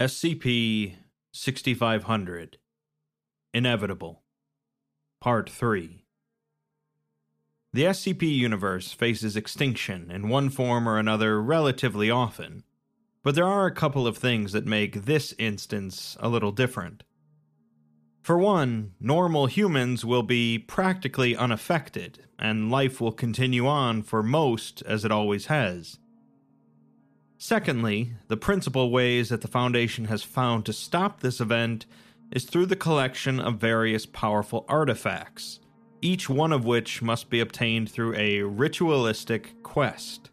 SCP 6500 Inevitable Part 3 The SCP universe faces extinction in one form or another relatively often, but there are a couple of things that make this instance a little different. For one, normal humans will be practically unaffected, and life will continue on for most as it always has. Secondly, the principal ways that the Foundation has found to stop this event is through the collection of various powerful artifacts, each one of which must be obtained through a ritualistic quest.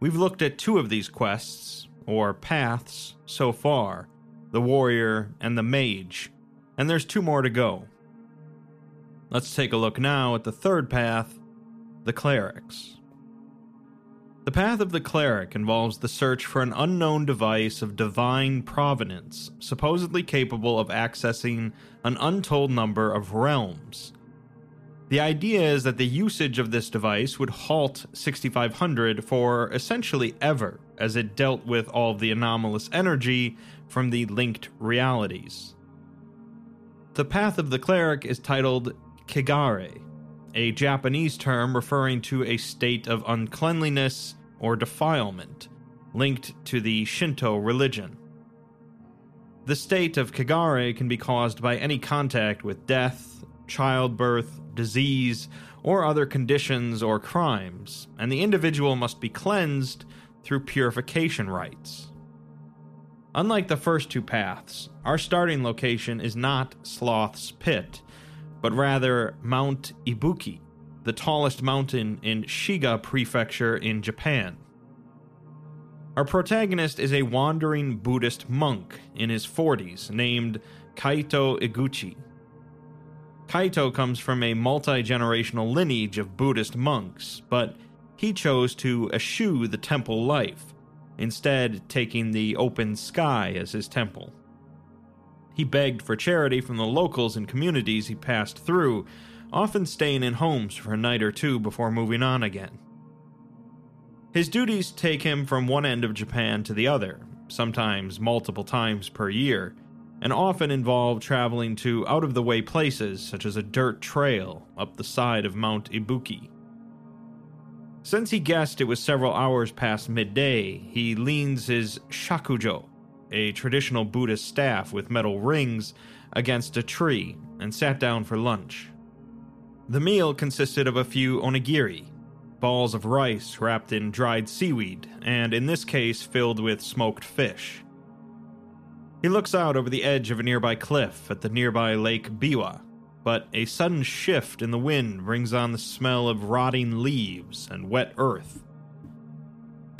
We've looked at two of these quests, or paths, so far the warrior and the mage, and there's two more to go. Let's take a look now at the third path the clerics. The path of the cleric involves the search for an unknown device of divine provenance, supposedly capable of accessing an untold number of realms. The idea is that the usage of this device would halt 6500 for essentially ever, as it dealt with all of the anomalous energy from the linked realities. The path of the cleric is titled Kegare, a Japanese term referring to a state of uncleanliness or defilement linked to the Shinto religion. The state of Kegare can be caused by any contact with death, childbirth, disease, or other conditions or crimes, and the individual must be cleansed through purification rites. Unlike the first two paths, our starting location is not Sloth's Pit, but rather Mount Ibuki, the tallest mountain in Shiga Prefecture in Japan. Our protagonist is a wandering Buddhist monk in his 40s named Kaito Iguchi. Kaito comes from a multi generational lineage of Buddhist monks, but he chose to eschew the temple life, instead, taking the open sky as his temple. He begged for charity from the locals and communities he passed through, often staying in homes for a night or two before moving on again. His duties take him from one end of Japan to the other, sometimes multiple times per year, and often involve traveling to out of the way places such as a dirt trail up the side of Mount Ibuki. Since he guessed it was several hours past midday, he leans his shakujo, a traditional Buddhist staff with metal rings, against a tree and sat down for lunch. The meal consisted of a few onigiri, balls of rice wrapped in dried seaweed, and in this case filled with smoked fish. He looks out over the edge of a nearby cliff at the nearby Lake Biwa, but a sudden shift in the wind brings on the smell of rotting leaves and wet earth.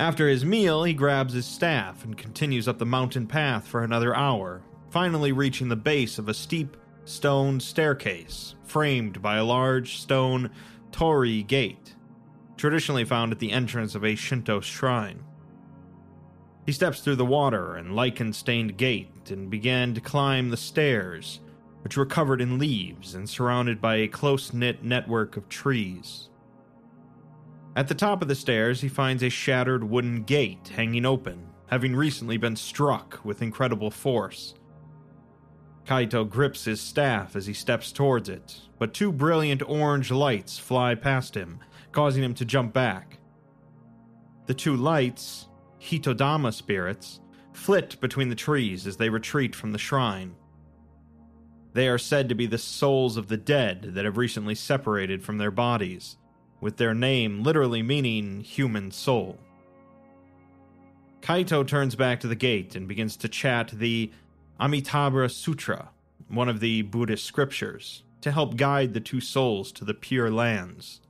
After his meal, he grabs his staff and continues up the mountain path for another hour, finally reaching the base of a steep stone staircase framed by a large stone torii gate, traditionally found at the entrance of a Shinto shrine. He steps through the water and lichen stained gate and began to climb the stairs, which were covered in leaves and surrounded by a close knit network of trees. At the top of the stairs, he finds a shattered wooden gate hanging open, having recently been struck with incredible force. Kaito grips his staff as he steps towards it, but two brilliant orange lights fly past him, causing him to jump back. The two lights, Hitodama spirits, flit between the trees as they retreat from the shrine. They are said to be the souls of the dead that have recently separated from their bodies, with their name literally meaning human soul. Kaito turns back to the gate and begins to chat the Amitabha Sutra, one of the Buddhist scriptures, to help guide the two souls to the pure lands.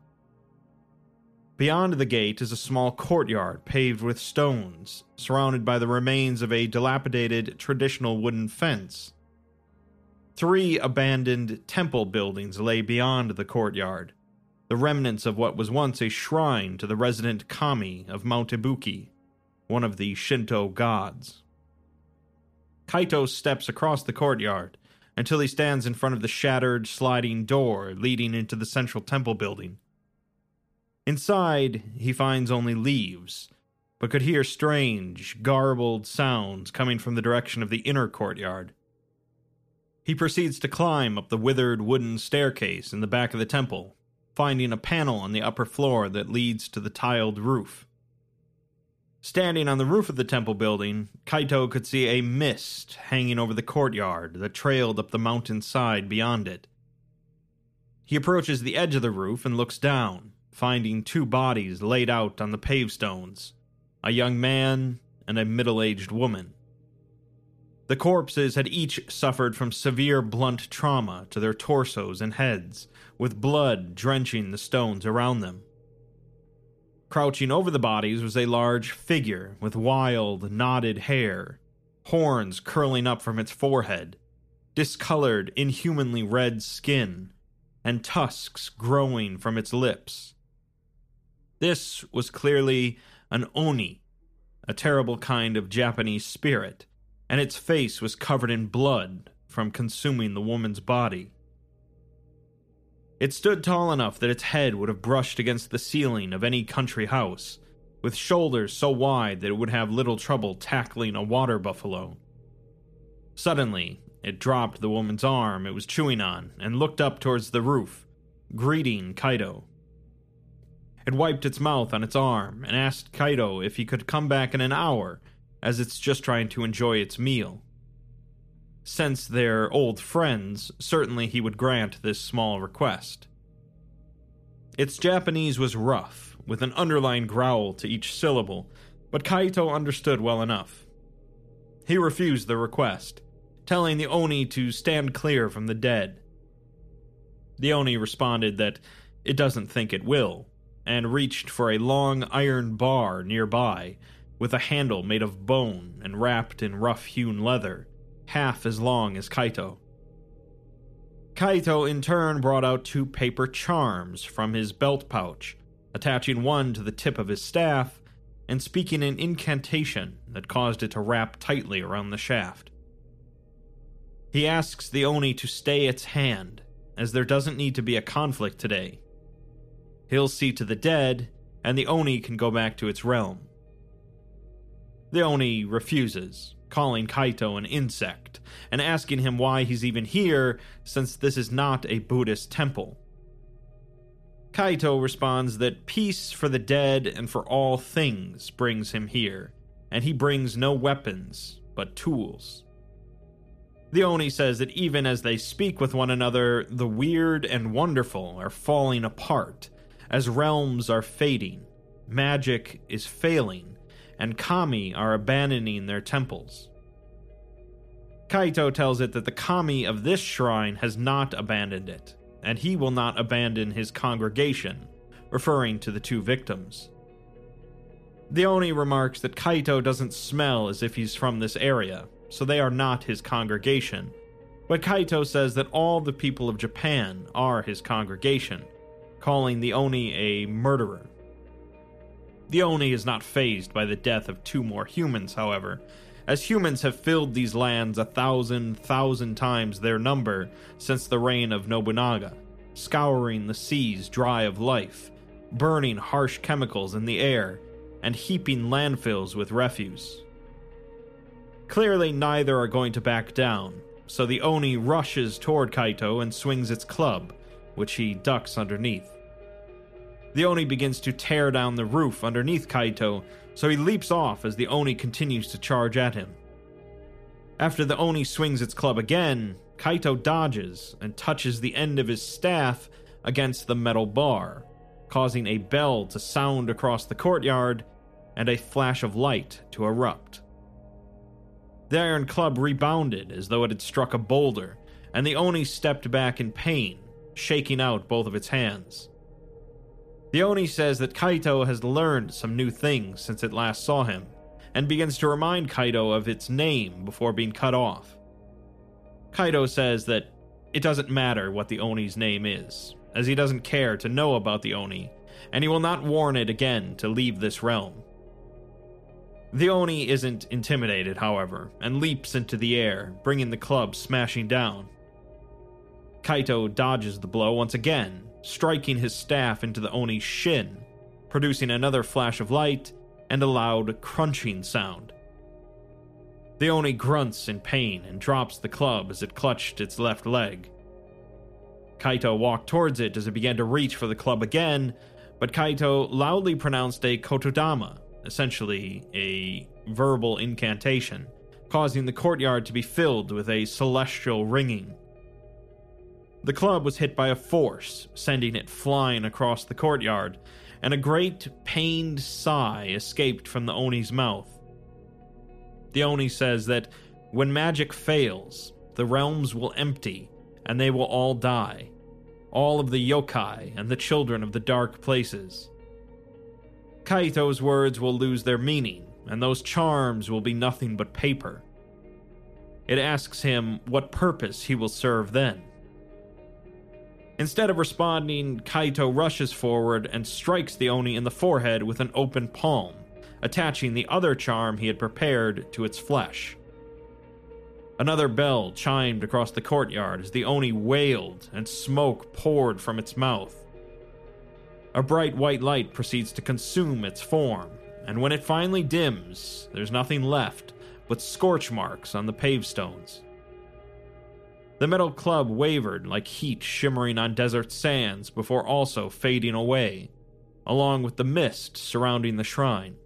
Beyond the gate is a small courtyard paved with stones, surrounded by the remains of a dilapidated traditional wooden fence. Three abandoned temple buildings lay beyond the courtyard, the remnants of what was once a shrine to the resident kami of Mount Ibuki, one of the Shinto gods. Kaito steps across the courtyard until he stands in front of the shattered sliding door leading into the central temple building. Inside, he finds only leaves, but could hear strange, garbled sounds coming from the direction of the inner courtyard. He proceeds to climb up the withered wooden staircase in the back of the temple, finding a panel on the upper floor that leads to the tiled roof. Standing on the roof of the temple building, Kaito could see a mist hanging over the courtyard that trailed up the mountain side beyond it. He approaches the edge of the roof and looks down, finding two bodies laid out on the pavestones a young man and a middle aged woman. The corpses had each suffered from severe blunt trauma to their torsos and heads, with blood drenching the stones around them. Crouching over the bodies was a large figure with wild, knotted hair, horns curling up from its forehead, discolored, inhumanly red skin, and tusks growing from its lips. This was clearly an oni, a terrible kind of Japanese spirit, and its face was covered in blood from consuming the woman's body. It stood tall enough that its head would have brushed against the ceiling of any country house, with shoulders so wide that it would have little trouble tackling a water buffalo. Suddenly, it dropped the woman's arm it was chewing on and looked up towards the roof, greeting Kaito. It wiped its mouth on its arm and asked Kaito if he could come back in an hour, as it's just trying to enjoy its meal. Since they're old friends, certainly he would grant this small request. Its Japanese was rough, with an underlined growl to each syllable, but Kaito understood well enough. He refused the request, telling the Oni to stand clear from the dead. The Oni responded that it doesn't think it will, and reached for a long iron bar nearby, with a handle made of bone and wrapped in rough hewn leather, half as long as Kaito. Kaito in turn brought out two paper charms from his belt pouch, attaching one to the tip of his staff and speaking an incantation that caused it to wrap tightly around the shaft. He asks the Oni to stay its hand, as there doesn't need to be a conflict today. He'll see to the dead, and the Oni can go back to its realm. The Oni refuses, calling Kaito an insect, and asking him why he's even here since this is not a Buddhist temple. Kaito responds that peace for the dead and for all things brings him here, and he brings no weapons, but tools. The Oni says that even as they speak with one another, the weird and wonderful are falling apart, as realms are fading, magic is failing, and kami are abandoning their temples. Kaito tells it that the kami of this shrine has not abandoned it, and he will not abandon his congregation, referring to the two victims. The Oni remarks that Kaito doesn't smell as if he's from this area, so they are not his congregation, but Kaito says that all the people of Japan are his congregation, calling the Oni a murderer. The Oni is not fazed by the death of two more humans, however, as humans have filled these lands a thousand, thousand times their number since the reign of Nobunaga, scouring the seas dry of life, burning harsh chemicals in the air, and heaping landfills with refuse. Clearly, neither are going to back down, so the Oni rushes toward Kaito and swings its club, which he ducks underneath. The Oni begins to tear down the roof underneath Kaito, so he leaps off as the Oni continues to charge at him. After the Oni swings its club again, Kaito dodges and touches the end of his staff against the metal bar, causing a bell to sound across the courtyard and a flash of light to erupt. The iron club rebounded as though it had struck a boulder, and the Oni stepped back in pain, shaking out both of its hands. The Oni says that Kaito has learned some new things since it last saw him, and begins to remind Kaito of its name before being cut off. Kaito says that it doesn't matter what the Oni's name is, as he doesn't care to know about the Oni, and he will not warn it again to leave this realm. The Oni isn't intimidated, however, and leaps into the air, bringing the club smashing down. Kaito dodges the blow once again striking his staff into the Oni's shin, producing another flash of light and a loud crunching sound. The Oni grunts in pain and drops the club as it clutched its left leg. Kaito walked towards it as it began to reach for the club again, but Kaito loudly pronounced a kotodama, essentially a verbal incantation, causing the courtyard to be filled with a celestial ringing. The club was hit by a force, sending it flying across the courtyard, and a great pained sigh escaped from the Oni's mouth. The Oni says that when magic fails, the realms will empty and they will all die. All of the yokai and the children of the dark places. Kaito's words will lose their meaning, and those charms will be nothing but paper. It asks him what purpose he will serve then. Instead of responding, Kaito rushes forward and strikes the Oni in the forehead with an open palm, attaching the other charm he had prepared to its flesh. Another bell chimed across the courtyard as the Oni wailed and smoke poured from its mouth. A bright white light proceeds to consume its form, and when it finally dims, there's nothing left but scorch marks on the pavestones. The metal club wavered like heat shimmering on desert sands before also fading away, along with the mist surrounding the shrine.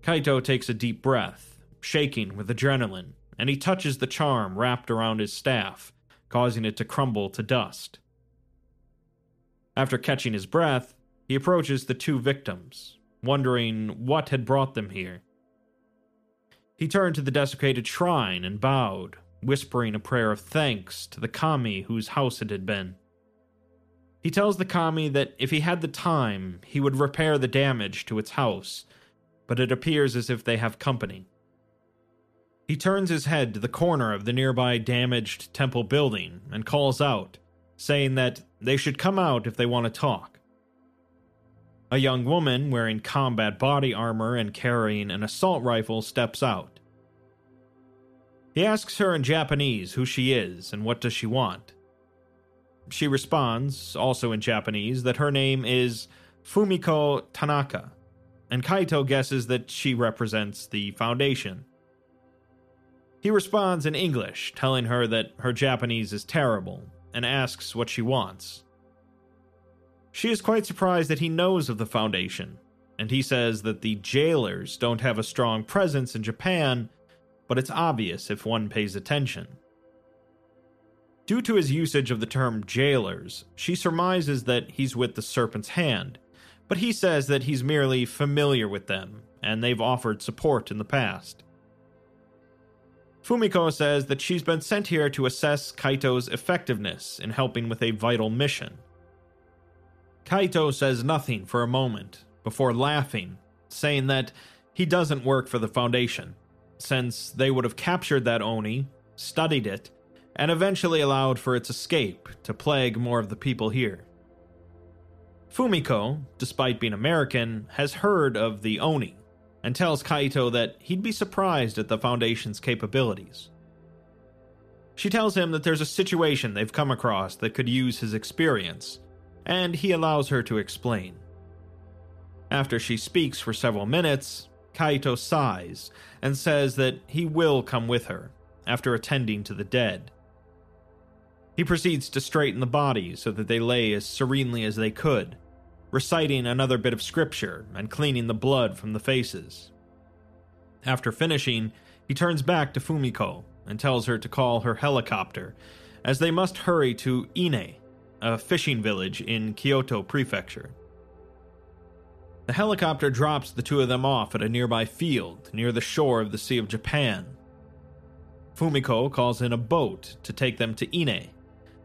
Kaito takes a deep breath, shaking with adrenaline, and he touches the charm wrapped around his staff, causing it to crumble to dust. After catching his breath, he approaches the two victims, wondering what had brought them here. He turned to the desecrated shrine and bowed, whispering a prayer of thanks to the kami whose house it had been. He tells the kami that if he had the time, he would repair the damage to its house, but it appears as if they have company. He turns his head to the corner of the nearby damaged temple building and calls out, saying that they should come out if they want to talk. A young woman wearing combat body armor and carrying an assault rifle steps out. He asks her in Japanese who she is and what does she want. She responds, also in Japanese, that her name is Fumiko Tanaka, and Kaito guesses that she represents the Foundation. He responds in English, telling her that her Japanese is terrible, and asks what she wants. She is quite surprised that he knows of the Foundation, and he says that the jailers don't have a strong presence in Japan but it's obvious if one pays attention. Due to his usage of the term jailers, she surmises that he's with the Serpent's Hand, but he says that he's merely familiar with them, and they've offered support in the past. Fumiko says that she's been sent here to assess Kaito's effectiveness in helping with a vital mission. Kaito says nothing for a moment, before laughing, saying that he doesn't work for the Foundation, since they would have captured that Oni, studied it, and eventually allowed for its escape to plague more of the people here. Fumiko, despite being American, has heard of the Oni and tells Kaito that he'd be surprised at the Foundation's capabilities. She tells him that there's a situation they've come across that could use his experience, and he allows her to explain. After she speaks for several minutes, Kaito sighs and says that he will come with her after attending to the dead. He proceeds to straighten the bodies so that they lay as serenely as they could, reciting another bit of scripture and cleaning the blood from the faces. After finishing, he turns back to Fumiko and tells her to call her helicopter, as they must hurry to Ine, a fishing village in Kyoto Prefecture. The helicopter drops the two of them off at a nearby field near the shore of the Sea of Japan. Fumiko calls in a boat to take them to Ine,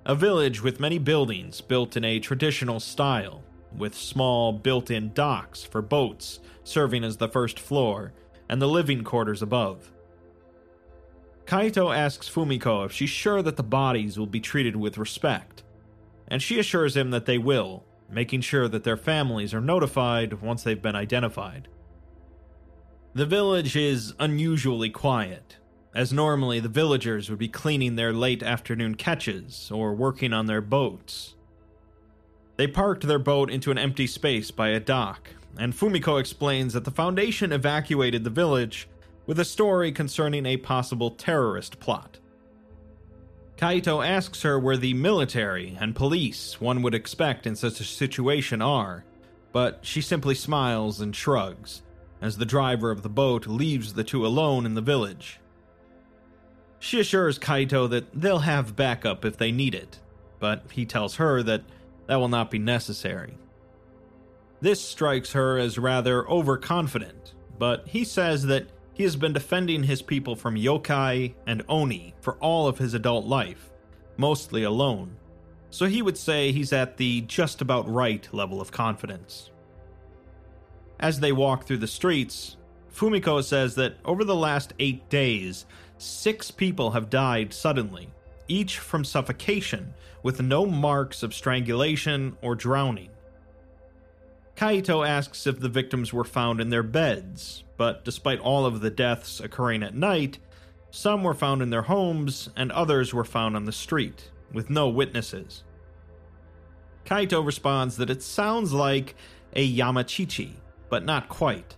a village with many buildings built in a traditional style, with small built in docks for boats serving as the first floor and the living quarters above. Kaito asks Fumiko if she's sure that the bodies will be treated with respect, and she assures him that they will, making sure that their families are notified once they've been identified. The village is unusually quiet, as normally the villagers would be cleaning their late afternoon catches or working on their boats. They parked their boat into an empty space by a dock and Fumiko explains that the Foundation evacuated the village with a story concerning a possible terrorist plot. Kaito asks her where the military and police one would expect in such a situation are, but she simply smiles and shrugs as the driver of the boat leaves the two alone in the village. She assures Kaito that they'll have backup if they need it, but he tells her that that will not be necessary. This strikes her as rather overconfident, but he says that he has been defending his people from yokai and oni for all of his adult life, mostly alone, so he would say he's at the just about right level of confidence. As they walk through the streets, Fumiko says that over the last eight days, six people have died suddenly, each from suffocation, with no marks of strangulation or drowning. Kaito asks if the victims were found in their beds, but despite all of the deaths occurring at night, some were found in their homes and others were found on the street, with no witnesses. Kaito responds that it sounds like a Yamachichi, but not quite.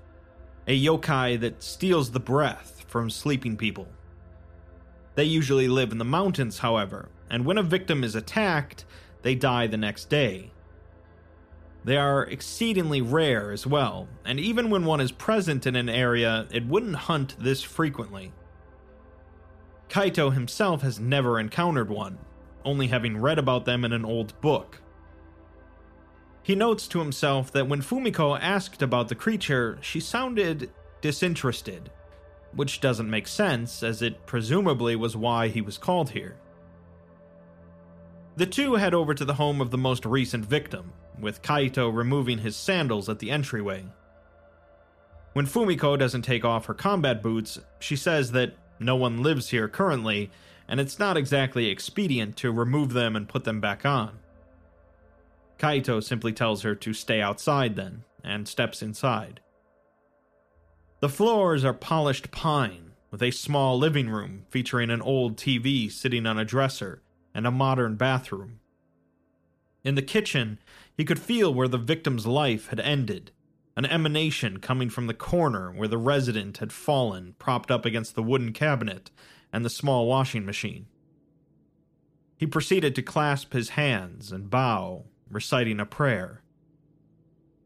A yokai that steals the breath from sleeping people. They usually live in the mountains, however, and when a victim is attacked, they die the next day. They are exceedingly rare as well, and even when one is present in an area, it wouldn't hunt this frequently. Kaito himself has never encountered one, only having read about them in an old book. He notes to himself that when Fumiko asked about the creature, she sounded disinterested, which doesn't make sense, as it presumably was why he was called here. The two head over to the home of the most recent victim, with Kaito removing his sandals at the entryway. When Fumiko doesn't take off her combat boots, she says that no one lives here currently, and it's not exactly expedient to remove them and put them back on. Kaito simply tells her to stay outside then, and steps inside. The floors are polished pine, with a small living room featuring an old TV sitting on a dresser and a modern bathroom. In the kitchen, he could feel where the victim's life had ended, an emanation coming from the corner where the resident had fallen, propped up against the wooden cabinet and the small washing machine. He proceeded to clasp his hands and bow reciting a prayer.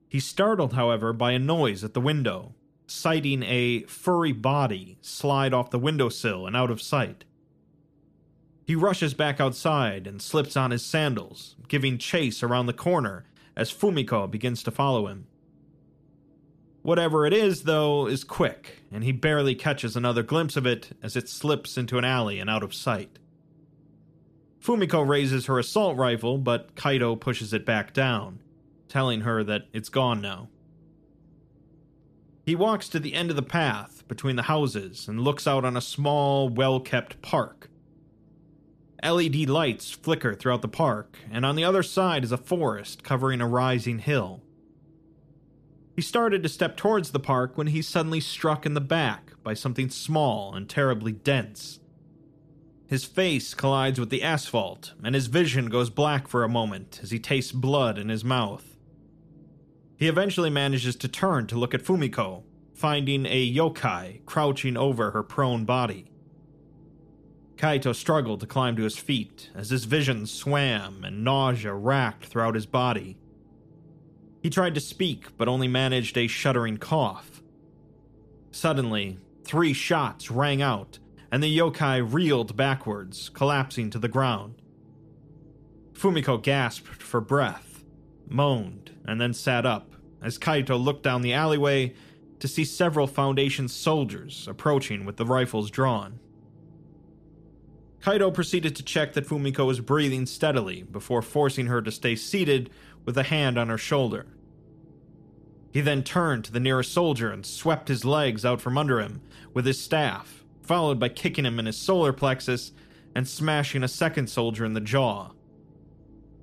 He's startled, however, by a noise at the window, sighting a furry body slide off the windowsill and out of sight. He rushes back outside and slips on his sandals, giving chase around the corner as Fumiko begins to follow him. Whatever it is, though, is quick, and he barely catches another glimpse of it as it slips into an alley and out of sight. Fumiko raises her assault rifle, but Kaito pushes it back down, telling her that it's gone now. He walks to the end of the path between the houses and looks out on a small, well kept park. LED lights flicker throughout the park, and on the other side is a forest covering a rising hill. He started to step towards the park when he's suddenly struck in the back by something small and terribly dense. His face collides with the asphalt, and his vision goes black for a moment as he tastes blood in his mouth. He eventually manages to turn to look at Fumiko, finding a yokai crouching over her prone body. Kaito struggled to climb to his feet as his vision swam and nausea racked throughout his body. He tried to speak, but only managed a shuddering cough. Suddenly, three shots rang out and the yokai reeled backwards, collapsing to the ground. Fumiko gasped for breath, moaned, and then sat up as Kaito looked down the alleyway to see several Foundation soldiers approaching with the rifles drawn. Kaito proceeded to check that Fumiko was breathing steadily before forcing her to stay seated with a hand on her shoulder. He then turned to the nearest soldier and swept his legs out from under him with his staff, followed by kicking him in his solar plexus and smashing a second soldier in the jaw.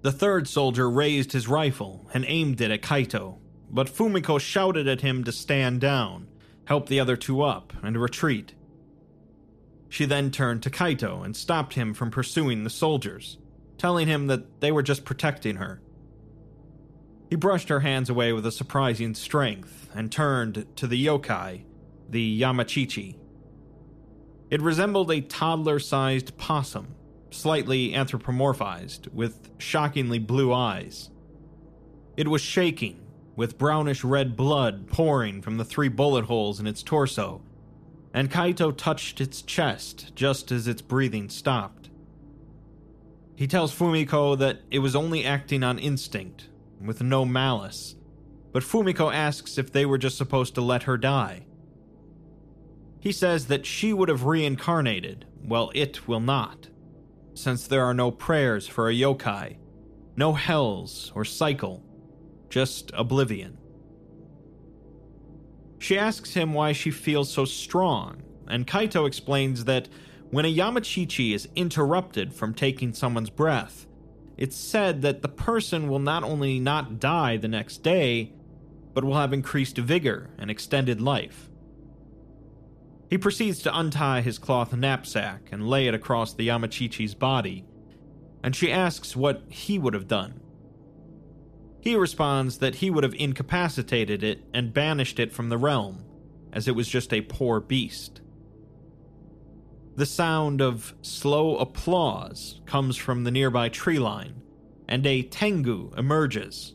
The third soldier raised his rifle and aimed it at Kaito, but Fumiko shouted at him to stand down, help the other two up, and retreat. She then turned to Kaito and stopped him from pursuing the soldiers, telling him that they were just protecting her. He brushed her hands away with a surprising strength and turned to the yokai, the Yamachichi. It resembled a toddler sized possum, slightly anthropomorphized, with shockingly blue eyes. It was shaking, with brownish red blood pouring from the three bullet holes in its torso, and Kaito touched its chest just as its breathing stopped. He tells Fumiko that it was only acting on instinct, with no malice, but Fumiko asks if they were just supposed to let her die. He says that she would have reincarnated, while it will not, since there are no prayers for a yokai, no hells or cycle, just oblivion. She asks him why she feels so strong, and Kaito explains that when a Yamachichi is interrupted from taking someone's breath, it's said that the person will not only not die the next day, but will have increased vigor and extended life. He proceeds to untie his cloth knapsack and lay it across the Yamachichi's body, and she asks what he would have done. He responds that he would have incapacitated it and banished it from the realm, as it was just a poor beast. The sound of slow applause comes from the nearby tree line, and a tengu emerges,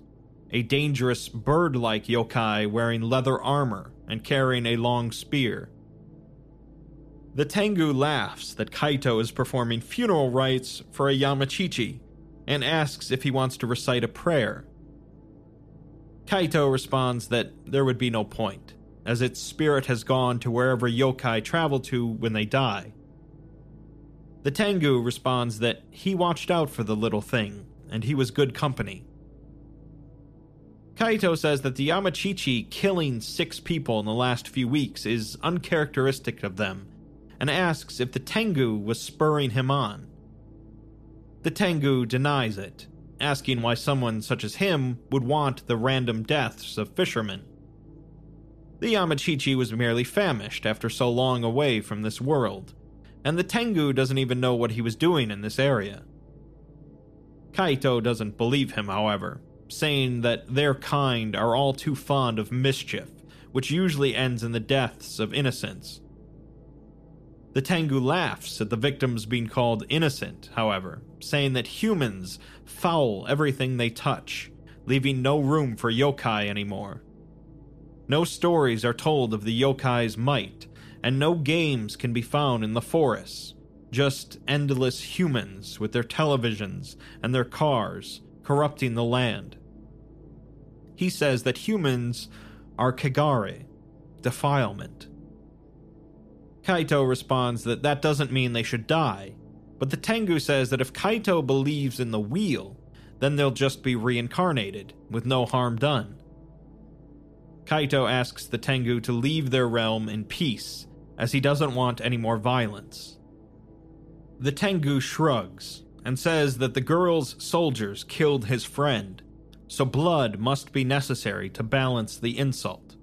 a dangerous bird like yokai wearing leather armor and carrying a long spear. The Tengu laughs that Kaito is performing funeral rites for a Yamachichi and asks if he wants to recite a prayer. Kaito responds that there would be no point, as its spirit has gone to wherever yokai travel to when they die. The Tengu responds that he watched out for the little thing, and he was good company. Kaito says that the Yamachichi killing six people in the last few weeks is uncharacteristic of them and asks if the Tengu was spurring him on. The Tengu denies it, asking why someone such as him would want the random deaths of fishermen. The Yamachichi was merely famished after so long away from this world, and the Tengu doesn't even know what he was doing in this area. Kaito doesn't believe him, however, saying that their kind are all too fond of mischief, which usually ends in the deaths of innocents. The Tengu laughs at the victims being called innocent, however, saying that humans foul everything they touch, leaving no room for yokai anymore. No stories are told of the yokai's might, and no games can be found in the forests, just endless humans with their televisions and their cars corrupting the land. He says that humans are kegare, defilement. Kaito responds that that doesn't mean they should die, but the Tengu says that if Kaito believes in the wheel, then they'll just be reincarnated, with no harm done. Kaito asks the Tengu to leave their realm in peace, as he doesn't want any more violence. The Tengu shrugs and says that the girl's soldiers killed his friend, so blood must be necessary to balance the insult.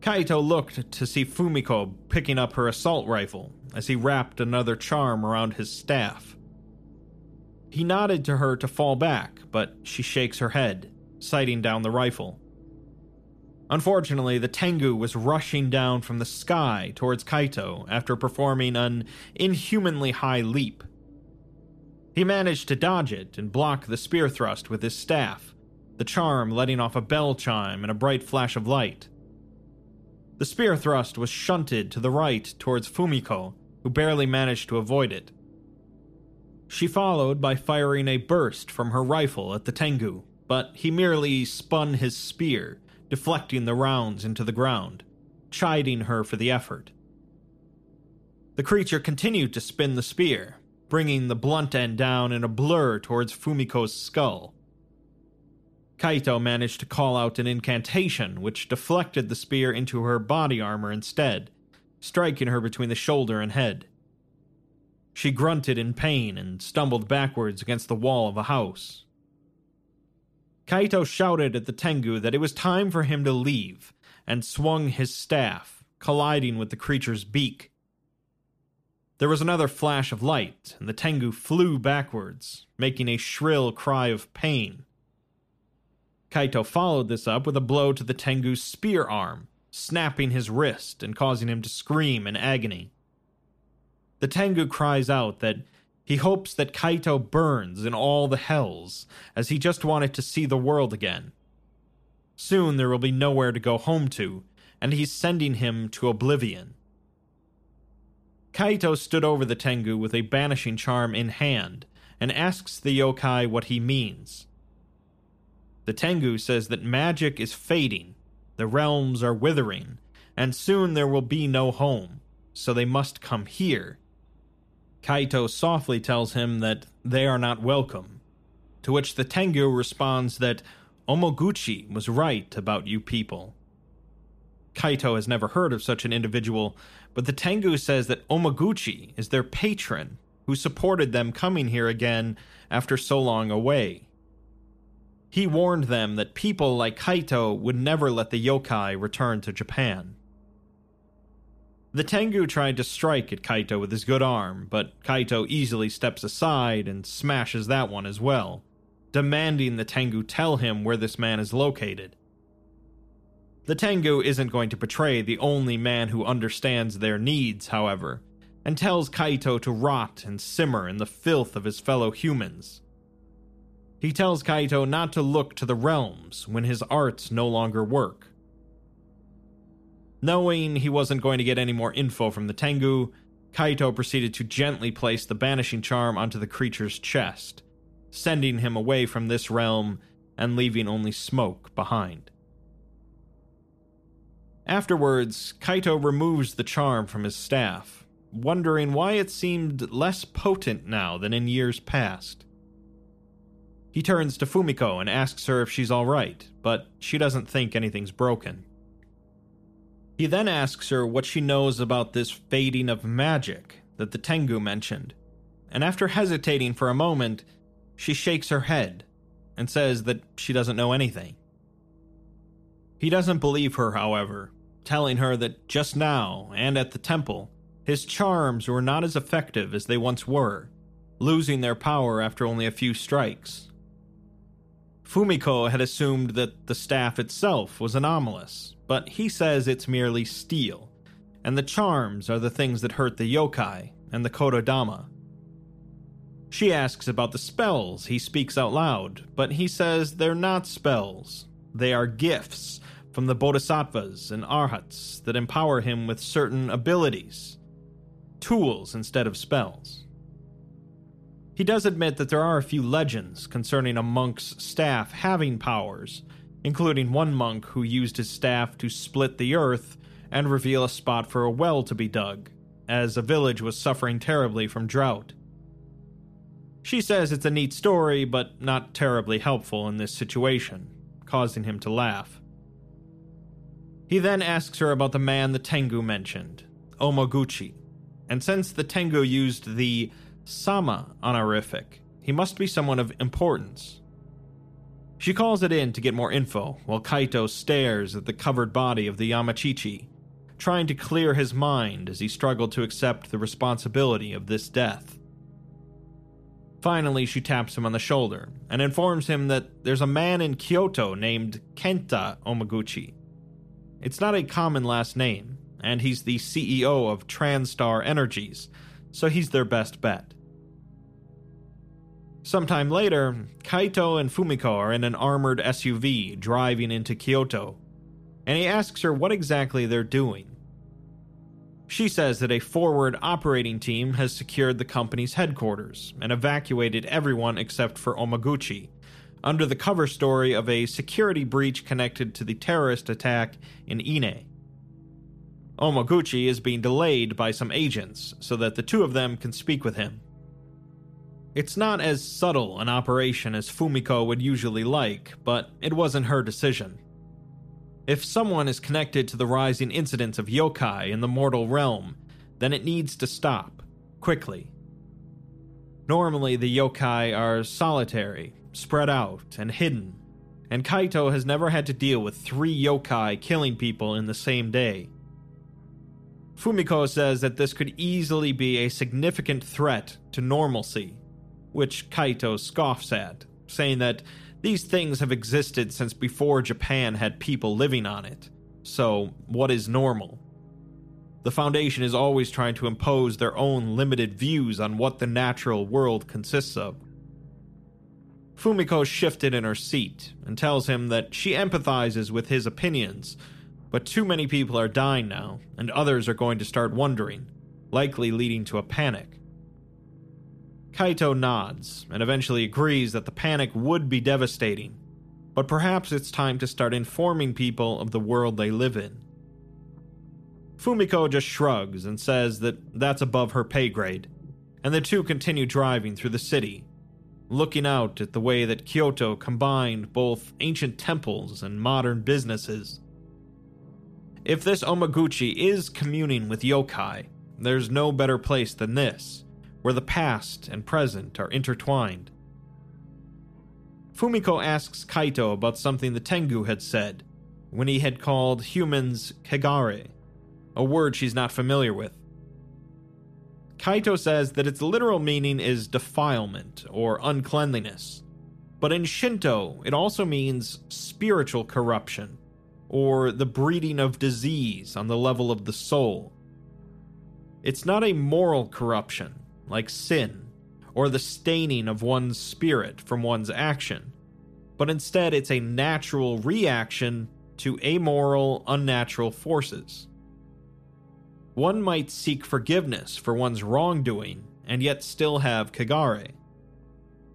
Kaito looked to see Fumiko picking up her assault rifle as he wrapped another charm around his staff. He nodded to her to fall back, but she shakes her head, sighting down the rifle. Unfortunately, the Tengu was rushing down from the sky towards Kaito after performing an inhumanly high leap. He managed to dodge it and block the spear thrust with his staff, the charm letting off a bell chime and a bright flash of light. The spear thrust was shunted to the right towards Fumiko, who barely managed to avoid it. She followed by firing a burst from her rifle at the Tengu, but he merely spun his spear, deflecting the rounds into the ground, chiding her for the effort. The creature continued to spin the spear, bringing the blunt end down in a blur towards Fumiko's skull. Kaito managed to call out an incantation which deflected the spear into her body armor instead, striking her between the shoulder and head. She grunted in pain and stumbled backwards against the wall of a house. Kaito shouted at the Tengu that it was time for him to leave and swung his staff, colliding with the creature's beak. There was another flash of light, and the Tengu flew backwards, making a shrill cry of pain. Kaito followed this up with a blow to the Tengu's spear arm, snapping his wrist and causing him to scream in agony. The Tengu cries out that he hopes that Kaito burns in all the hells, as he just wanted to see the world again. Soon there will be nowhere to go home to, and he's sending him to oblivion. Kaito stood over the Tengu with a banishing charm in hand and asks the yokai what he means. The Tengu says that magic is fading, the realms are withering, and soon there will be no home, so they must come here. Kaito softly tells him that they are not welcome, to which the Tengu responds that Omoguchi was right about you people. Kaito has never heard of such an individual, but the Tengu says that Omoguchi is their patron who supported them coming here again after so long away. He warned them that people like Kaito would never let the yokai return to Japan. The Tengu tried to strike at Kaito with his good arm, but Kaito easily steps aside and smashes that one as well, demanding the Tengu tell him where this man is located. The Tengu isn't going to betray the only man who understands their needs, however, and tells Kaito to rot and simmer in the filth of his fellow humans. He tells Kaito not to look to the realms when his arts no longer work. Knowing he wasn't going to get any more info from the Tengu, Kaito proceeded to gently place the banishing charm onto the creature's chest, sending him away from this realm and leaving only smoke behind. Afterwards, Kaito removes the charm from his staff, wondering why it seemed less potent now than in years past. He turns to Fumiko and asks her if she's alright, but she doesn't think anything's broken. He then asks her what she knows about this fading of magic that the Tengu mentioned, and after hesitating for a moment, she shakes her head and says that she doesn't know anything. He doesn't believe her, however, telling her that just now, and at the temple, his charms were not as effective as they once were, losing their power after only a few strikes. Fumiko had assumed that the staff itself was anomalous, but he says it's merely steel, and the charms are the things that hurt the yokai and the kotodama. She asks about the spells he speaks out loud, but he says they're not spells, they are gifts from the bodhisattvas and arhats that empower him with certain abilities, tools instead of spells. He does admit that there are a few legends concerning a monk's staff having powers, including one monk who used his staff to split the earth and reveal a spot for a well to be dug, as a village was suffering terribly from drought. She says it's a neat story, but not terribly helpful in this situation, causing him to laugh. He then asks her about the man the Tengu mentioned, Omoguchi, and since the Tengu used the Sama honorific, he must be someone of importance. She calls it in to get more info while Kaito stares at the covered body of the Yamachichi, trying to clear his mind as he struggled to accept the responsibility of this death. Finally, she taps him on the shoulder and informs him that there's a man in Kyoto named Kenta Omaguchi. It's not a common last name, and he's the CEO of Transstar Energies, so he's their best bet. Sometime later, Kaito and Fumiko are in an armored SUV driving into Kyoto, and he asks her what exactly they're doing. She says that a forward operating team has secured the company's headquarters and evacuated everyone except for Omaguchi, under the cover story of a security breach connected to the terrorist attack in Ine. Omaguchi is being delayed by some agents so that the two of them can speak with him. It's not as subtle an operation as Fumiko would usually like, but it wasn't her decision. If someone is connected to the rising incidence of yokai in the mortal realm, then it needs to stop, quickly. Normally, the yokai are solitary, spread out, and hidden, and Kaito has never had to deal with three yokai killing people in the same day. Fumiko says that this could easily be a significant threat to normalcy which Kaito scoffs at, saying that These things have existed since before Japan had people living on it. So, what is normal? The Foundation is always trying to impose their own limited views on what the natural world consists of. Fumiko shifted in her seat and tells him that she empathizes with his opinions, but too many people are dying now, and others are going to start wondering, likely leading to a panic. Kaito nods and eventually agrees that the panic would be devastating, but perhaps it's time to start informing people of the world they live in. Fumiko just shrugs and says that that's above her pay grade, and the two continue driving through the city, looking out at the way that Kyoto combined both ancient temples and modern businesses. If this Omaguchi is communing with yokai, there's no better place than this, where the past and present are intertwined. Fumiko asks Kaito about something the Tengu had said when he had called humans kegare a word she's not familiar with. Kaito says that its literal meaning is defilement or uncleanliness, but in Shinto, it also means spiritual corruption or the breeding of disease on the level of the soul. It's not a moral corruption, like sin, or the staining of one's spirit from one's action, but instead it's a natural reaction to amoral, unnatural forces. One might seek forgiveness for one's wrongdoing and yet still have Kegare.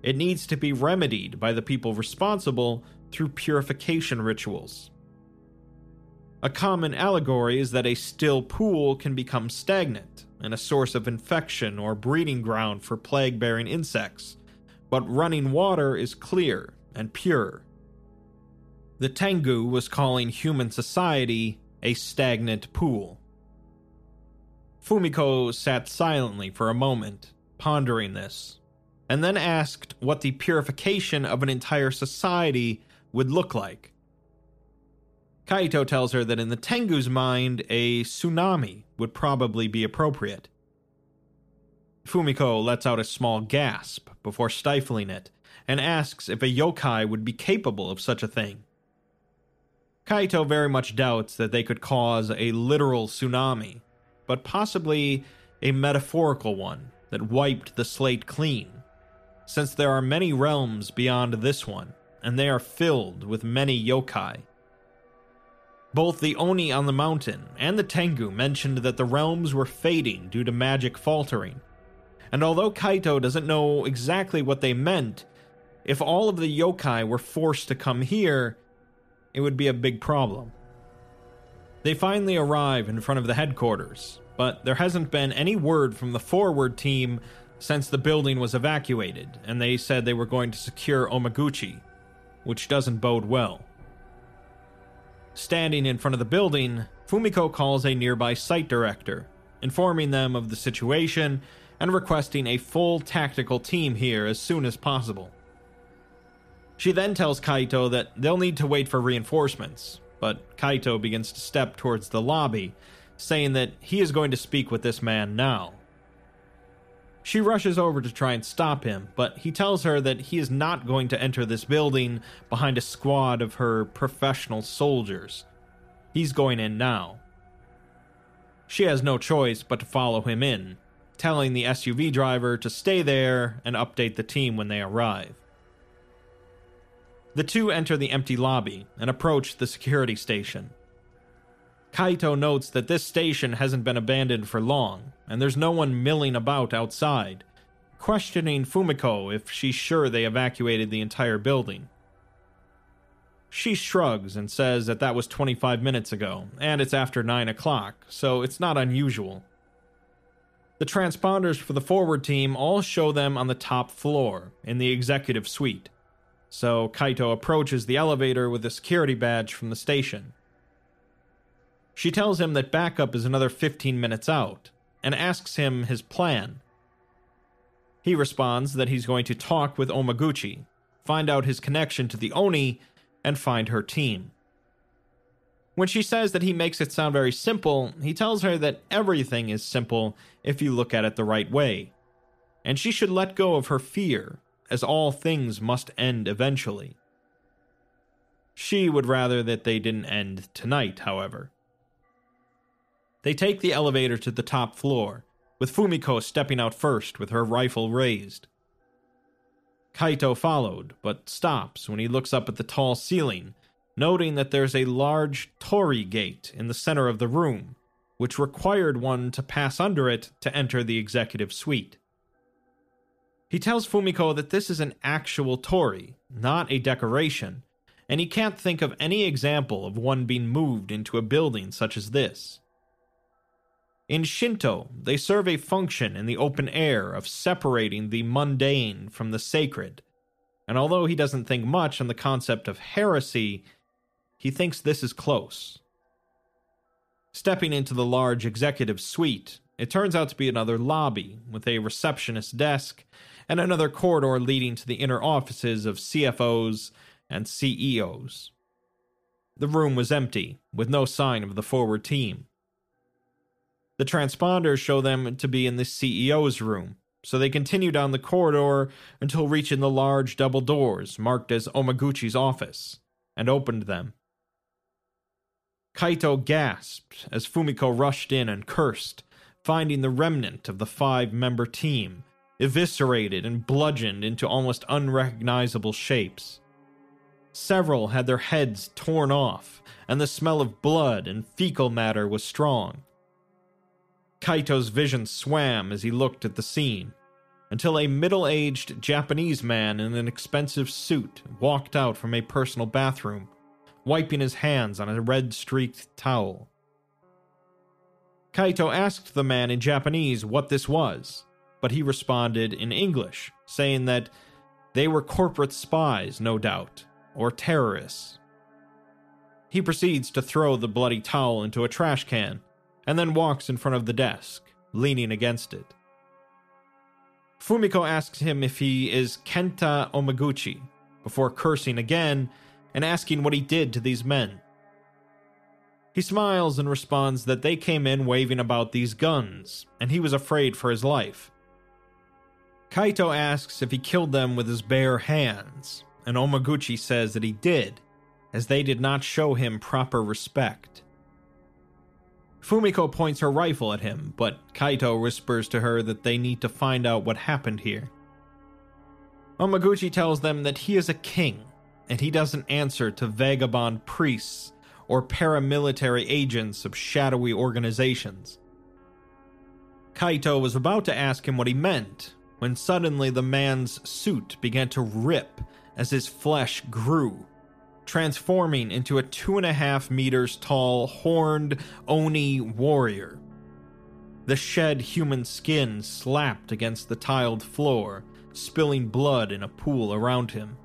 It needs to be remedied by the people responsible through purification rituals. A common allegory is that a still pool can become stagnant and a source of infection or breeding ground for plague bearing insects, but running water is clear and pure. The Tengu was calling human society a stagnant pool. Fumiko sat silently for a moment, pondering this, and then asked what the purification of an entire society would look like. Kaito tells her that in the Tengu's mind, a tsunami would probably be appropriate. Fumiko lets out a small gasp before stifling it and asks if a yokai would be capable of such a thing. Kaito very much doubts that they could cause a literal tsunami, but possibly a metaphorical one that wiped the slate clean, since there are many realms beyond this one, and they are filled with many yokai. Both the Oni on the mountain and the Tengu mentioned that the realms were fading due to magic faltering. And although Kaito doesn't know exactly what they meant, if all of the yokai were forced to come here, it would be a big problem. They finally arrive in front of the headquarters, but there hasn't been any word from the forward team since the building was evacuated, and they said they were going to secure Omaguchi, which doesn't bode well. Standing in front of the building, Fumiko calls a nearby site director, informing them of the situation and requesting a full tactical team here as soon as possible. She then tells Kaito that they'll need to wait for reinforcements, but Kaito begins to step towards the lobby, saying that he is going to speak with this man now. She rushes over to try and stop him, but he tells her that he is not going to enter this building behind a squad of her professional soldiers. He's going in now. She has no choice but to follow him in, telling the SUV driver to stay there and update the team when they arrive. The two enter the empty lobby and approach the security station. Kaito notes that this station hasn't been abandoned for long, and there's no one milling about outside, questioning Fumiko if she's sure they evacuated the entire building. She shrugs and says that that was 25 minutes ago, and it's after 9 o'clock, so it's not unusual. The transponders for the forward team all show them on the top floor, in the executive suite so Kaito approaches the elevator with a security badge from the station. She tells him that backup is another 15 minutes out, and asks him his plan. He responds that he's going to talk with Omaguchi, find out his connection to the Oni, and find her team. When she says that he makes it sound very simple, he tells her that everything is simple if you look at it the right way, and she should let go of her fear as all things must end eventually. She would rather that they didn't end tonight, however. They take the elevator to the top floor, with Fumiko stepping out first with her rifle raised. Kaito followed, but stops when he looks up at the tall ceiling, noting that there's a large torii gate in the center of the room, which required one to pass under it to enter the executive suite. He tells Fumiko that this is an actual torii, not a decoration, and he can't think of any example of one being moved into a building such as this. In Shinto, they serve a function in the open air of separating the mundane from the sacred, and although he doesn't think much on the concept of heresy, he thinks this is close. Stepping into the large executive suite, it turns out to be another lobby with a receptionist desk and another corridor leading to the inner offices of CFOs and CEOs. The room was empty, with no sign of the forward team. The transponders show them to be in the CEO's room, so they continue down the corridor until reaching the large double doors marked as Omaguchi's office, and opened them. Kaito gasped as Fumiko rushed in and cursed, finding the remnant of the five member team, eviscerated and bludgeoned into almost unrecognizable shapes. Several had their heads torn off, and the smell of blood and fecal matter was strong. Kaito's vision swam as he looked at the scene, until a middle aged Japanese man in an expensive suit walked out from a personal bathroom, wiping his hands on a red streaked towel. Kaito asked the man in Japanese what this was, but he responded in English, saying that they were corporate spies, no doubt, or terrorists. He proceeds to throw the bloody towel into a trash can and then walks in front of the desk, leaning against it. Fumiko asks him if he is Kenta Omaguchi, before cursing again and asking what he did to these men. He smiles and responds that they came in waving about these guns, and he was afraid for his life. Kaito asks if he killed them with his bare hands, and Omaguchi says that he did, as they did not show him proper respect. Fumiko points her rifle at him, but Kaito whispers to her that they need to find out what happened here. Omaguchi tells them that he is a king, and he doesn't answer to vagabond priests or paramilitary agents of shadowy organizations. Kaito was about to ask him what he meant when suddenly the man's suit began to rip as his flesh grew transforming into a two and a half meters tall, horned Oni warrior. The shed human skin slapped against the tiled floor, spilling blood in a pool around him.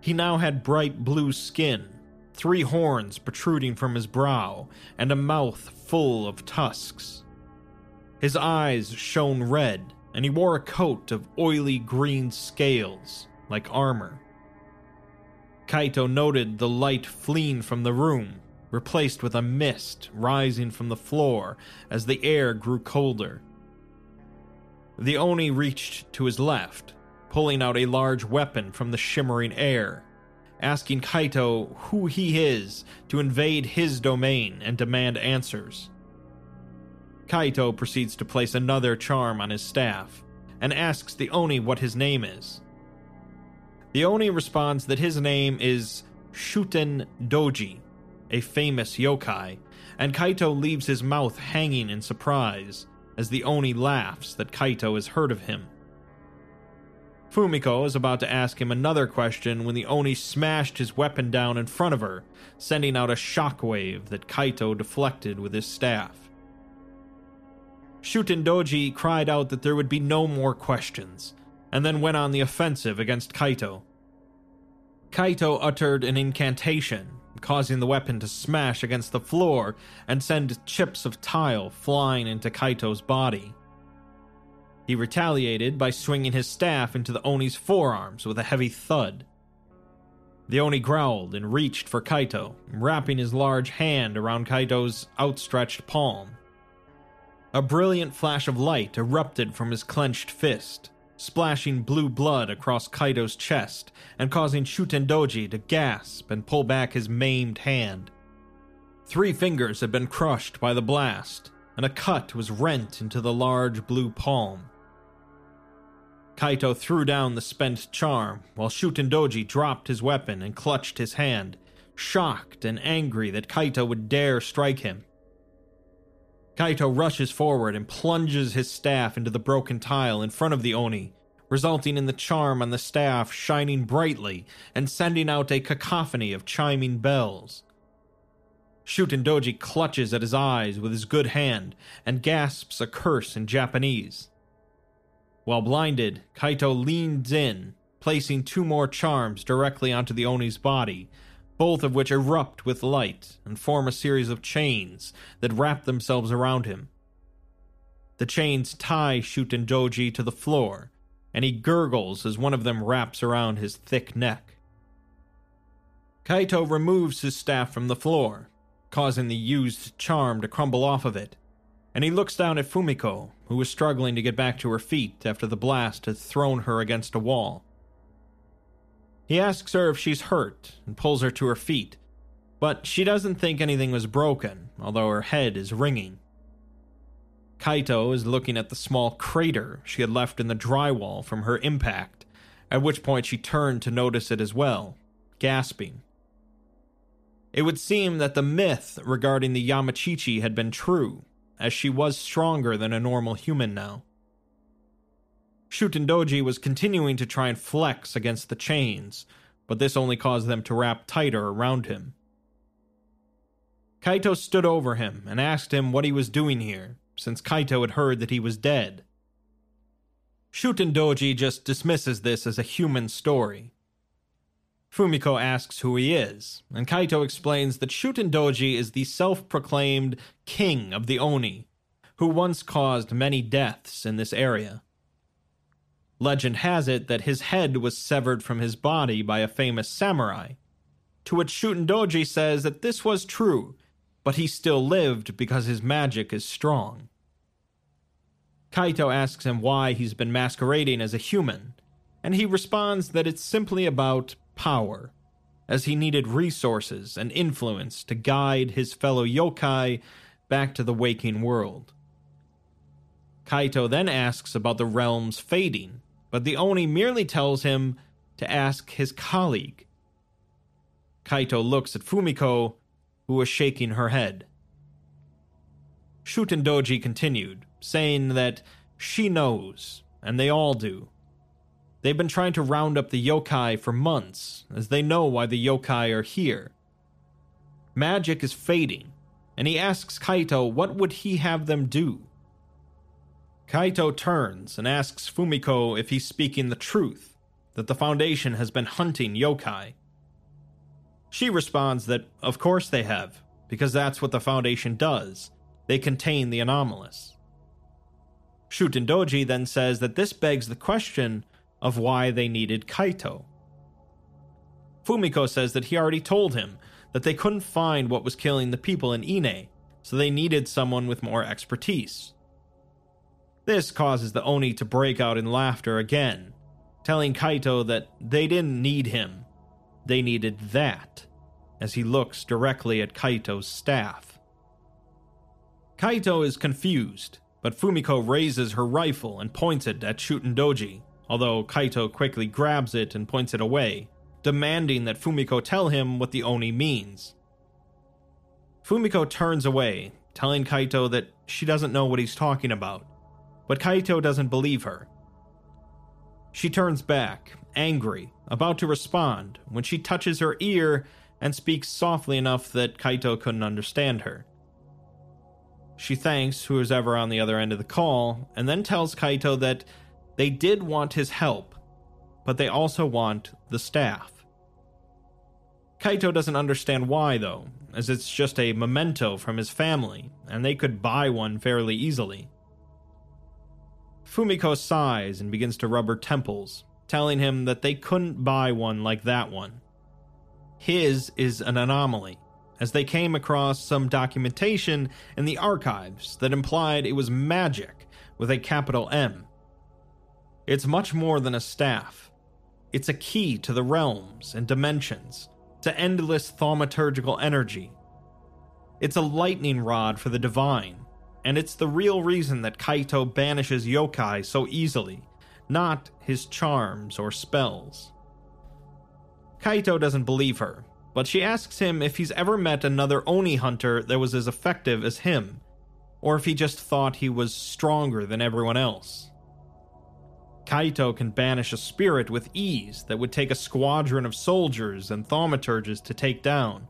He now had bright blue skin, three horns protruding from his brow, and a mouth full of tusks. His eyes shone red, and he wore a coat of oily green scales, like armor. Kaito noted the light fleeing from the room, replaced with a mist rising from the floor as the air grew colder. The Oni reached to his left, pulling out a large weapon from the shimmering air, asking Kaito who he is to invade his domain and demand answers. Kaito proceeds to place another charm on his staff and asks the Oni what his name is. The Oni responds that his name is Shuten Doji, a famous yokai, and Kaito leaves his mouth hanging in surprise as the Oni laughs that Kaito has heard of him. Fumiko is about to ask him another question when the Oni smashed his weapon down in front of her, sending out a shockwave that Kaito deflected with his staff. Shuten Doji cried out that there would be no more questions, and then went on the offensive against Kaito. Kaito uttered an incantation, causing the weapon to smash against the floor and send chips of tile flying into Kaito's body. He retaliated by swinging his staff into the Oni's forearms with a heavy thud. The Oni growled and reached for Kaito, wrapping his large hand around Kaito's outstretched palm. A brilliant flash of light erupted from his clenched fist, splashing blue blood across Kaito's chest and causing Shutendoji to gasp and pull back his maimed hand. Three fingers had been crushed by the blast, and a cut was rent into the large blue palm. Kaito threw down the spent charm, while Shutendoji dropped his weapon and clutched his hand, shocked and angry that Kaito would dare strike him. Kaito rushes forward and plunges his staff into the broken tile in front of the Oni, resulting in the charm on the staff shining brightly and sending out a cacophony of chiming bells. Shutendoji clutches at his eyes with his good hand and gasps a curse in Japanese. While blinded, Kaito leans in, placing two more charms directly onto the Oni's body, both of which erupt with light and form a series of chains that wrap themselves around him. The chains tie Shuten Doji to the floor, and he gurgles as one of them wraps around his thick neck. Kaito removes his staff from the floor, causing the used charm to crumble off of it, and he looks down at Fumiko, who is struggling to get back to her feet after the blast has thrown her against a wall. He asks her if she's hurt and pulls her to her feet, but she doesn't think anything was broken, although her head is ringing. Kaito is looking at the small crater she had left in the drywall from her impact, at which point she turned to notice it as well, gasping. It would seem that the myth regarding the Yamachichi had been true, as she was stronger than a normal human now. Shutendoji was continuing to try and flex against the chains, but this only caused them to wrap tighter around him. Kaito stood over him and asked him what he was doing here, since Kaito had heard that he was dead. Shuten Doji just dismisses this as a human story. Fumiko asks who he is, and Kaito explains that Shuten Doji is the self proclaimed king of the Oni, who once caused many deaths in this area. Legend has it that his head was severed from his body by a famous samurai, to which Shutendoji says that this was true, but he still lived because his magic is strong. Kaito asks him why he's been masquerading as a human, and he responds that it's simply about power, as he needed resources and influence to guide his fellow yokai back to the waking world. Kaito then asks about the realms fading but the Oni merely tells him to ask his colleague. Kaito looks at Fumiko, who was shaking her head. Shuten Doji continued, saying that she knows, and they all do. They've been trying to round up the yokai for months, as they know why the yokai are here. Magic is fading, and he asks Kaito what would he have them do. Kaito turns and asks Fumiko if he's speaking the truth, that the Foundation has been hunting yokai. She responds that, of course they have, because that's what the Foundation does. They contain the anomalous. Shuten Doji then says that this begs the question of why they needed Kaito. Fumiko says that he already told him that they couldn't find what was killing the people in Ine, so they needed someone with more expertise. This causes the Oni to break out in laughter again, telling Kaito that they didn't need him, they needed that, as he looks directly at Kaito's staff. Kaito is confused, but Fumiko raises her rifle and points it at Shutendoji, although Kaito quickly grabs it and points it away, demanding that Fumiko tell him what the Oni means. Fumiko turns away, telling Kaito that she doesn't know what he's talking about but Kaito doesn't believe her. She turns back, angry, about to respond, when she touches her ear and speaks softly enough that Kaito couldn't understand her. She thanks whoever's ever on the other end of the call, and then tells Kaito that they did want his help, but they also want the staff. Kaito doesn't understand why, though, as it's just a memento from his family, and they could buy one fairly easily. Fumiko sighs and begins to rub her temples, telling him that they couldn't buy one like that one. His is an anomaly, as they came across some documentation in the archives that implied it was magic with a capital M. It's much more than a staff. It's a key to the realms and dimensions, to endless thaumaturgical energy. It's a lightning rod for the divine, and it's the real reason that Kaito banishes yokai so easily, not his charms or spells. Kaito doesn't believe her, but she asks him if he's ever met another Oni hunter that was as effective as him, or if he just thought he was stronger than everyone else. Kaito can banish a spirit with ease that would take a squadron of soldiers and thaumaturges to take down,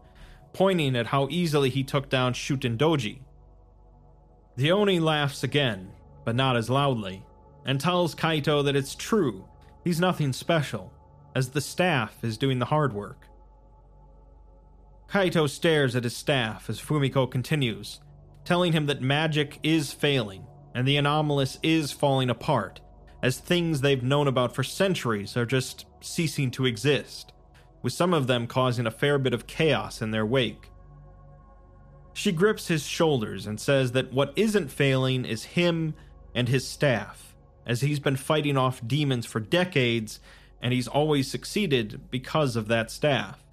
pointing at how easily he took down Shuten Doji. The Oni laughs again, but not as loudly, and tells Kaito that it's true, he's nothing special, as the staff is doing the hard work. Kaito stares at his staff as Fumiko continues, telling him that magic is failing and the anomalous is falling apart, as things they've known about for centuries are just ceasing to exist, with some of them causing a fair bit of chaos in their wake. She grips his shoulders and says that what isn't failing is him and his staff, as he's been fighting off demons for decades and he's always succeeded because of that staff.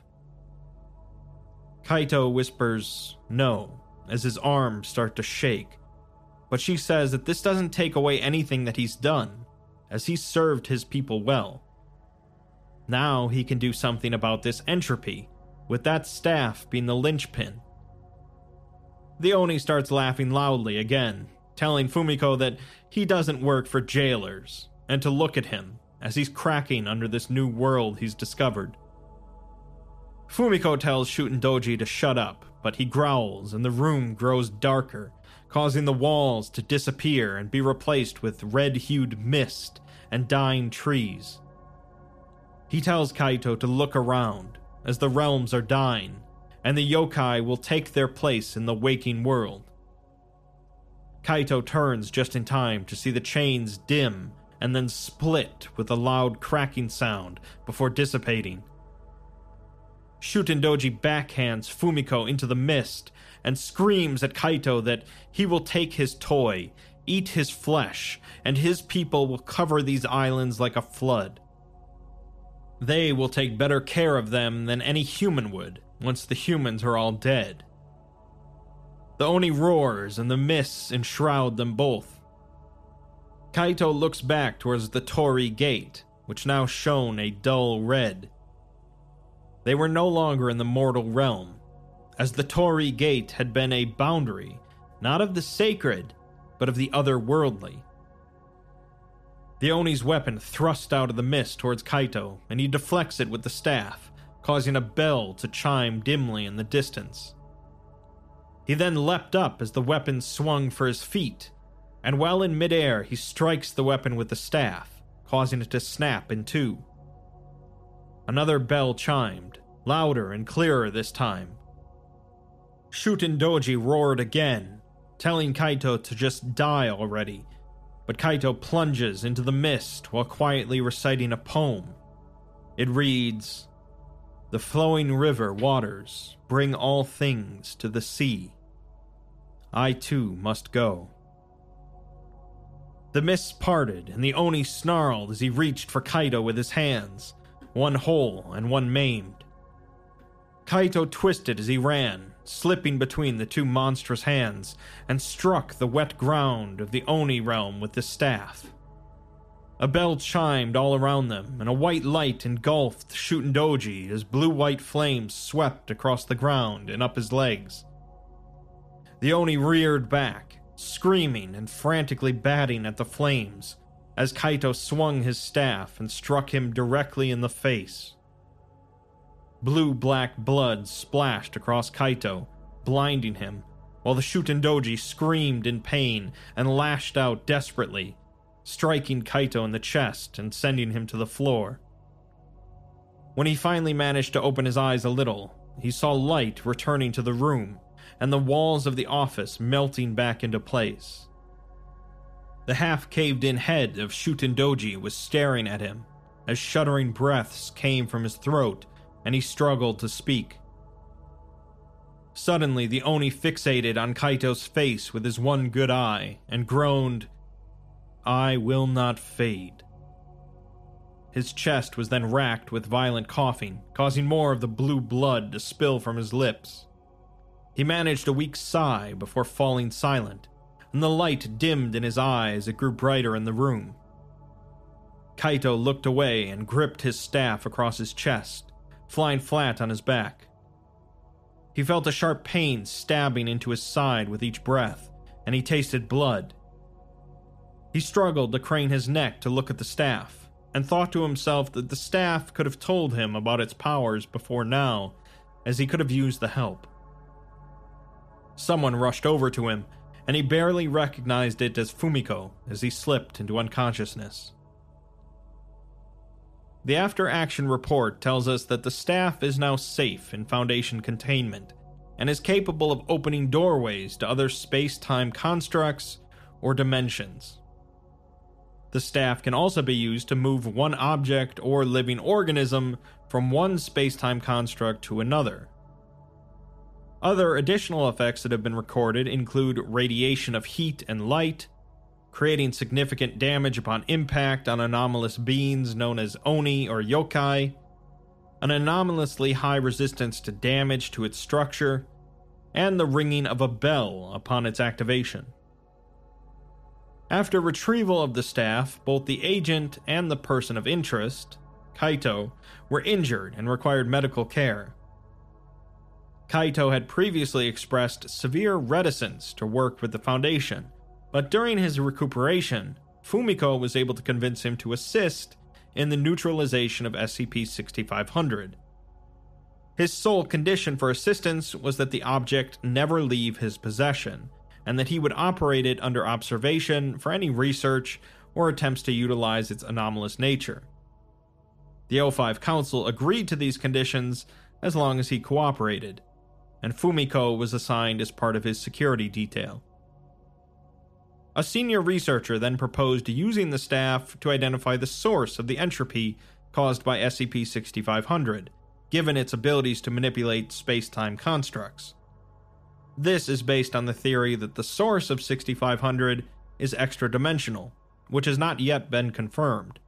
Kaito whispers no as his arms start to shake, but she says that this doesn't take away anything that he's done, as he's served his people well. Now he can do something about this entropy, with that staff being the linchpin. The Oni starts laughing loudly again, telling Fumiko that he doesn't work for jailers, and to look at him as he's cracking under this new world he's discovered. Fumiko tells Shuten Doji to shut up, but he growls and the room grows darker, causing the walls to disappear and be replaced with red hued mist and dying trees. He tells Kaito to look around, as the realms are dying, and the yokai will take their place in the waking world. Kaito turns just in time to see the chains dim and then split with a loud cracking sound before dissipating Shutendoji backhands Fumiko into the mist and screams at Kaito that he will take his toy, eat his flesh, and his people will cover these islands like a flood. They will take better care of them than any human would once the humans are all dead. The Oni roars and the mists enshroud them both. Kaito looks back towards the Torii Gate, which now shone a dull red. They were no longer in the mortal realm, as the Torii Gate had been a boundary, not of the sacred, but of the otherworldly. The Oni's weapon thrust out of the mist towards Kaito, and he deflects it with the staff, causing a bell to chime dimly in the distance. He then leapt up as the weapon swung for his feet, and while in midair, he strikes the weapon with the staff, causing it to snap in two. Another bell chimed, louder and clearer this time. Shuten Doji roared again, telling Kaito to just die already, but Kaito plunges into the mist while quietly reciting a poem. It reads The flowing river waters bring all things to the sea. I too must go. The mists parted, and the Oni snarled as he reached for Kaito with his hands one whole and one maimed. Kaito twisted as he ran, slipping between the two monstrous hands, and struck the wet ground of the Oni realm with the staff. A bell chimed all around them, and a white light engulfed the Shutendoji as blue white flames swept across the ground and up his legs. The Oni reared back, screaming and frantically batting at the flames, as Kaito swung his staff and struck him directly in the face. Blue black blood splashed across Kaito, blinding him, while the Shutendoji screamed in pain and lashed out desperately, striking Kaito in the chest and sending him to the floor. When he finally managed to open his eyes a little, he saw light returning to the room and the walls of the office melting back into place. The half caved in head of Shuten Doji was staring at him as shuddering breaths came from his throat and he struggled to speak. Suddenly, the Oni fixated on Kaito's face with his one good eye and groaned, I will not fade. His chest was then racked with violent coughing, causing more of the blue blood to spill from his lips. He managed a weak sigh before falling silent, and the light dimmed in his eyes as it grew brighter in the room. Kaito looked away and gripped his staff across his chest, flying flat on his back. He felt a sharp pain stabbing into his side with each breath, and he tasted blood. He struggled to crane his neck to look at the staff, and thought to himself that the staff could have told him about its powers before now, as he could have used the help. Someone rushed over to him, and he barely recognized it as Fumiko as he slipped into unconsciousness. The after action report tells us that the staff is now safe in Foundation containment and is capable of opening doorways to other space time constructs or dimensions. The staff can also be used to move one object or living organism from one space time construct to another. Other additional effects that have been recorded include radiation of heat and light, creating significant damage upon impact on anomalous beings known as Oni or Yokai, an anomalously high resistance to damage to its structure, and the ringing of a bell upon its activation. After retrieval of the staff, both the agent and the person of interest, Kaito, were injured and required medical care. Kaito had previously expressed severe reticence to work with the Foundation, but during his recuperation, Fumiko was able to convince him to assist in the neutralization of SCP 6500. His sole condition for assistance was that the object never leave his possession, and that he would operate it under observation for any research or attempts to utilize its anomalous nature. The O5 Council agreed to these conditions as long as he cooperated, and Fumiko was assigned as part of his security detail. A senior researcher then proposed using the staff to identify the source of the entropy caused by SCP 6500, given its abilities to manipulate space time constructs. This is based on the theory that the source of 6500 is extra dimensional, which has not yet been confirmed.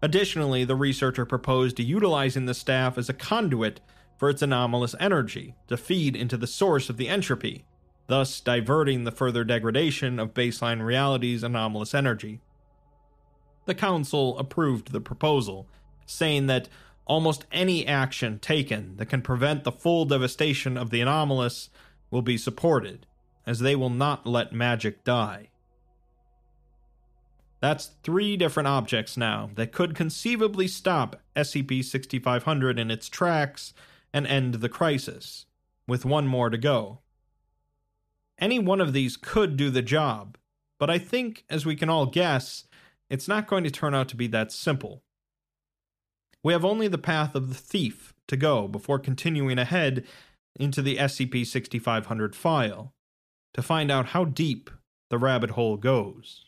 Additionally, the researcher proposed utilizing the staff as a conduit for its anomalous energy to feed into the source of the entropy, thus diverting the further degradation of baseline reality's anomalous energy. The Council approved the proposal, saying that almost any action taken that can prevent the full devastation of the anomalous will be supported, as they will not let magic die. That's three different objects now that could conceivably stop SCP 6500 in its tracks and end the crisis, with one more to go. Any one of these could do the job, but I think, as we can all guess, it's not going to turn out to be that simple. We have only the path of the thief to go before continuing ahead into the SCP 6500 file to find out how deep the rabbit hole goes.